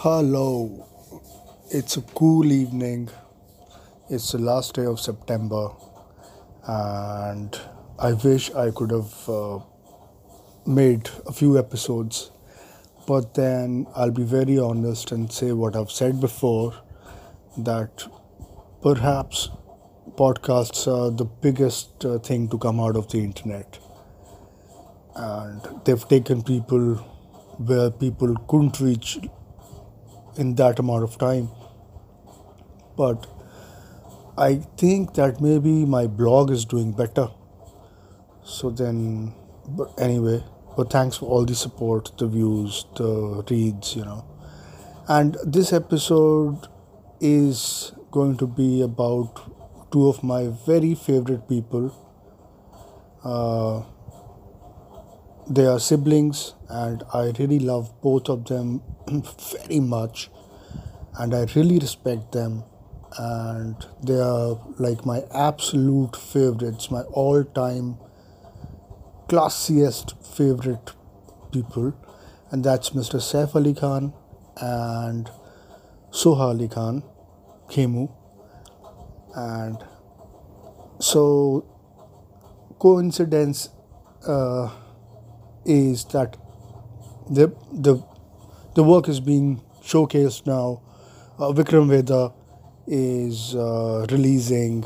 Hello, it's a cool evening. It's the last day of September, and I wish I could have uh, made a few episodes. But then I'll be very honest and say what I've said before that perhaps podcasts are the biggest uh, thing to come out of the internet, and they've taken people where people couldn't reach in that amount of time. But I think that maybe my blog is doing better. So then, but anyway, but thanks for all the support, the views, the reads, you know. And this episode is going to be about two of my very favorite people. Uh, they are siblings, and I really love both of them very much, and I really respect them. And they are like my absolute favorites, my all time classiest favorite people, and that's Mr. Saif Ali Khan and Soha Ali Khan, Khemu. And so, coincidence uh, is that the the the work is being showcased now. Uh, Vikram Vedha is uh, releasing,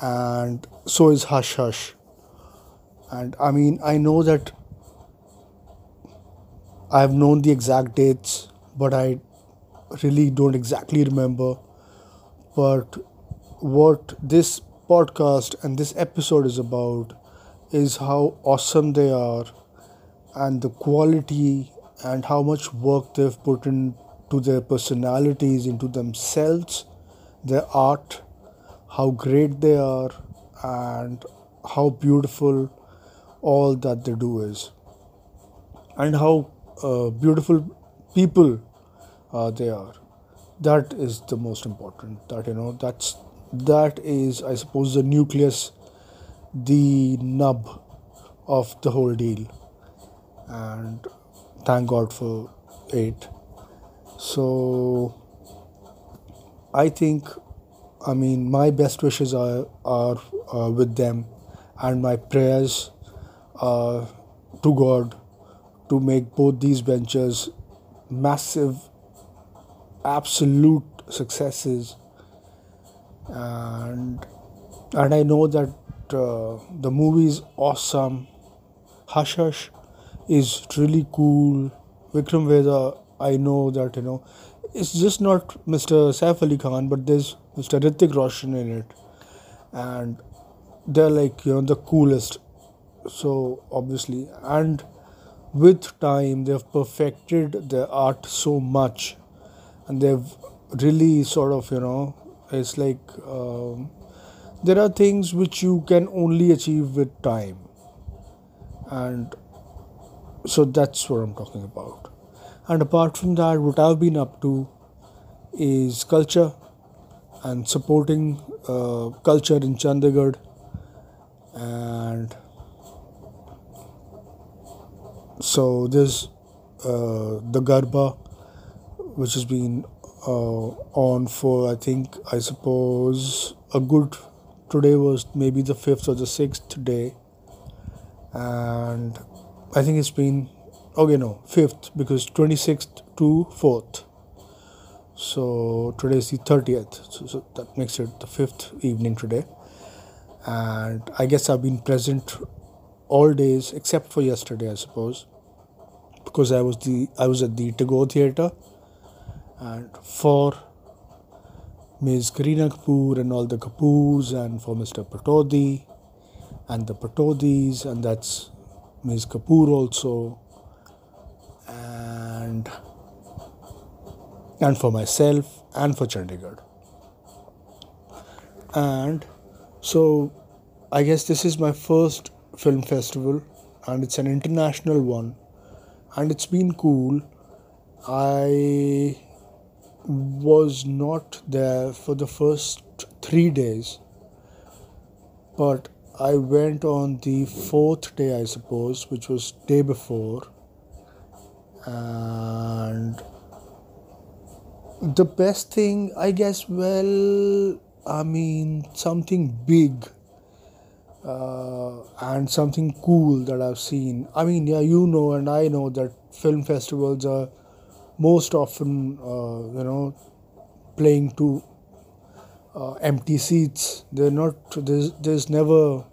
and so is Hush Hush. And I mean, I know that I have known the exact dates, but I really don't exactly remember. But what this podcast and this episode is about is how awesome they are and the quality and how much work they've put into their personalities, into themselves, their art, how great they are, and how beautiful all that they do is, and how uh, beautiful people uh, they are. That is the most important. That you know, that's that is, I suppose, the nucleus, the nub of the whole deal and thank God for it. So I think, I mean, my best wishes are are uh, with them, and my prayers are to God to make both these ventures massive, absolute successes, and and I know that uh, the movie is awesome. Hush Hush is really cool. Vikram Vedha, I know that you know, it's just not Mr. Saif Ali Khan, but there's Mr. Hrithik Roshan in it, and they're like you know the coolest. So obviously, and with time they've perfected their art so much, and they've really sort of you know it's like um, there are things which you can only achieve with time, and so that's what I'm talking about. And apart from that, what I've been up to is culture and supporting uh, culture in Chandigarh and so there's uh, the Garba which has been uh, on for I think I suppose a good today was maybe the fifth or the sixth day and I think it's been oh, okay no fifth because 26th to 4th so today is the 30th so, so that makes it the fifth evening today and I guess I've been present all days except for yesterday I suppose because I was the I was at the Tagore Theatre and for Ms. Kareena Kapoor and all the Kapoors and for Mr. Pataudi and the Pataudis and that's Ms. Kapoor also, and and for myself and for Chandigarh. And so, I guess this is my first film festival, and it's an international one, and it's been cool. I was not there for the first three days, but I went on the fourth day, I suppose, which was day before, and the best thing, I guess, well, I mean, something big uh, and something cool that I've seen. I mean, yeah, you know, and I know that film festivals are most often, uh, you know, playing to uh, empty seats. They're not. There's there's never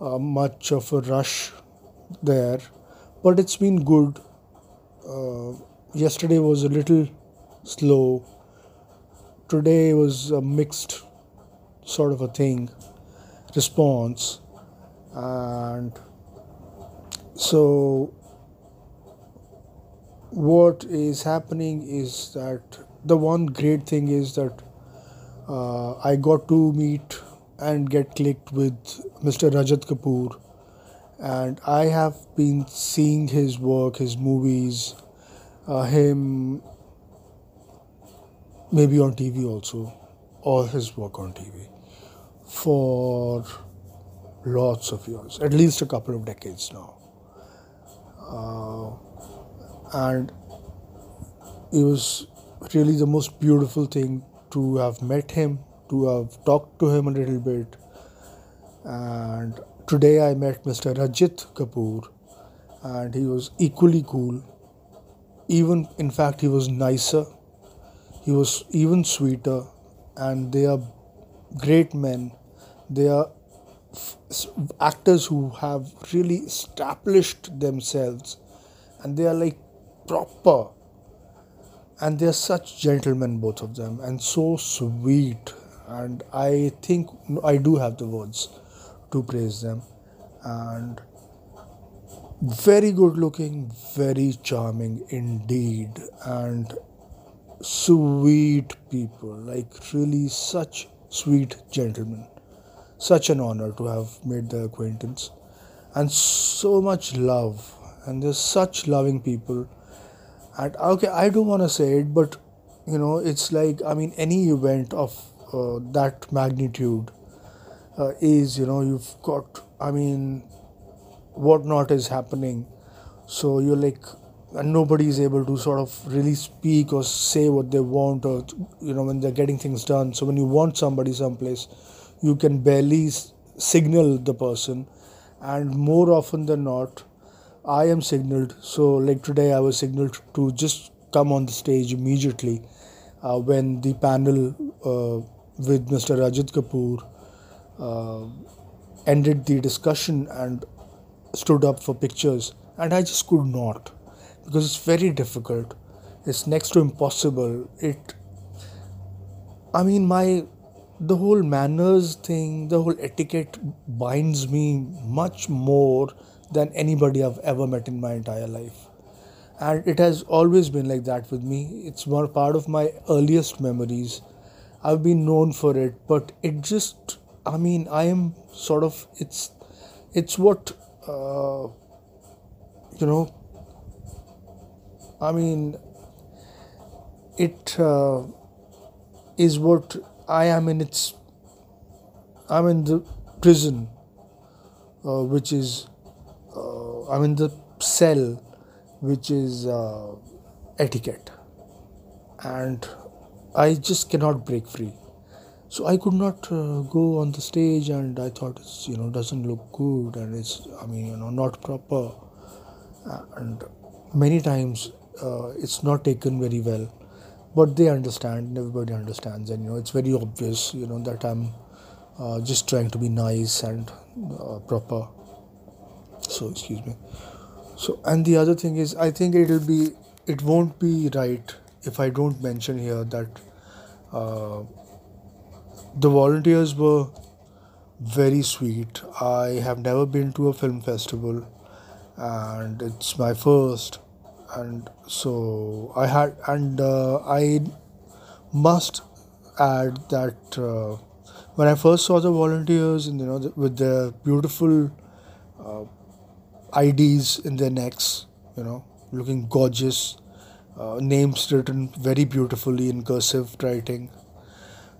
uh, much of a rush there, but it's been good. Uh, yesterday was a little slow. Today was a mixed sort of a thing response and so what is happening is that the one great thing is that uh, I got to meet and get clicked with Mr. Rajat Kapoor and I have been seeing his work, his movies, uh, him maybe on TV also, or his work on TV for lots of years, at least a couple of decades now. Uh, and it was really the most beautiful thing to have met him, to have talked to him a little bit. And today I met Mr. Rajit Kapur, and he was equally cool. Even, in fact, he was nicer, he was even sweeter, and they are great men they are actors who have really established themselves and they are like proper and they are such gentlemen both of them and so sweet. And i think i do have the words to praise them. And very good looking very charming indeed. And sweet people like really such sweet gentlemen. Such an honor to have made their acquaintance. And so much love. And they're such loving people and okay i don't want to say it but you know it's like i mean any event of uh, that magnitude uh, is you know you've got i mean what not is happening. So you're like and nobody is able to sort of really speak or say what they want or you know when they're getting things done. So when you want somebody someplace you can barely signal the person and more often than not i am signaled. So like today i was signaled to just come on the stage immediately uh, when the panel uh, with mr Rajit kapur uh, ended the discussion and stood up for pictures. And i just could not because it's very difficult. It's next to impossible. It i mean my the whole manners thing, the whole etiquette binds me much more than anybody I've ever met in my entire life. And it has always been like that with me. It's more part of my earliest memories. I've been known for it, but it just, I mean, I am sort of, it's, it's what, uh, you know, I mean, it uh, is what I am in its, I'm in the prison, uh, which is, uh, I mean the cell, which is uh, etiquette, and I just cannot break free. So I could not uh, go on the stage, and I thought it's you know doesn't look good, and it's I mean you know not proper, and many times uh, it's not taken very well. But they understand and everybody understands and you know it's very obvious you know that i'm uh, just trying to be nice and uh, proper so excuse me. So and the other thing is i think it'll be it won't be right if i don't mention here that uh, the volunteers were very sweet. I have never been to a film festival and it's my first and so I had and uh, I must add that uh, when I first saw the volunteers and you know the, with their beautiful uh, IDs in their necks, you know, looking gorgeous, uh, names written very beautifully in cursive writing.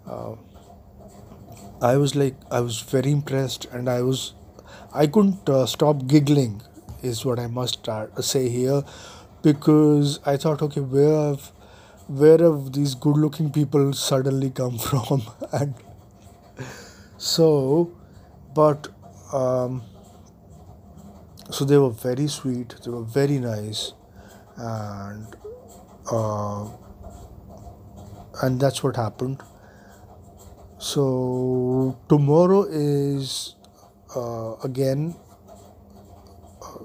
Uh, I was like, I was very impressed, and I was, I couldn't uh, stop giggling, is what I must start, say here because I thought, okay, where have where have these good looking people suddenly come from and so but um, so they were very sweet they were very nice and uh, and that's what happened. So tomorrow is uh, again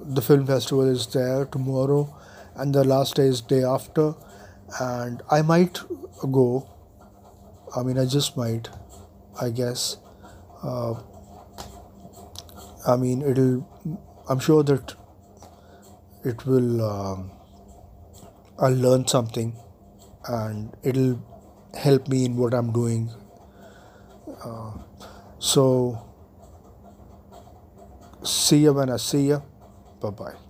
the film festival is there tomorrow and the last day is day after and i might go. I mean i just might i guess. Uh, i mean it'll i'm sure that it will um, i'll learn something and it'll help me in what i'm doing. Uh, so see you when i see you bye bye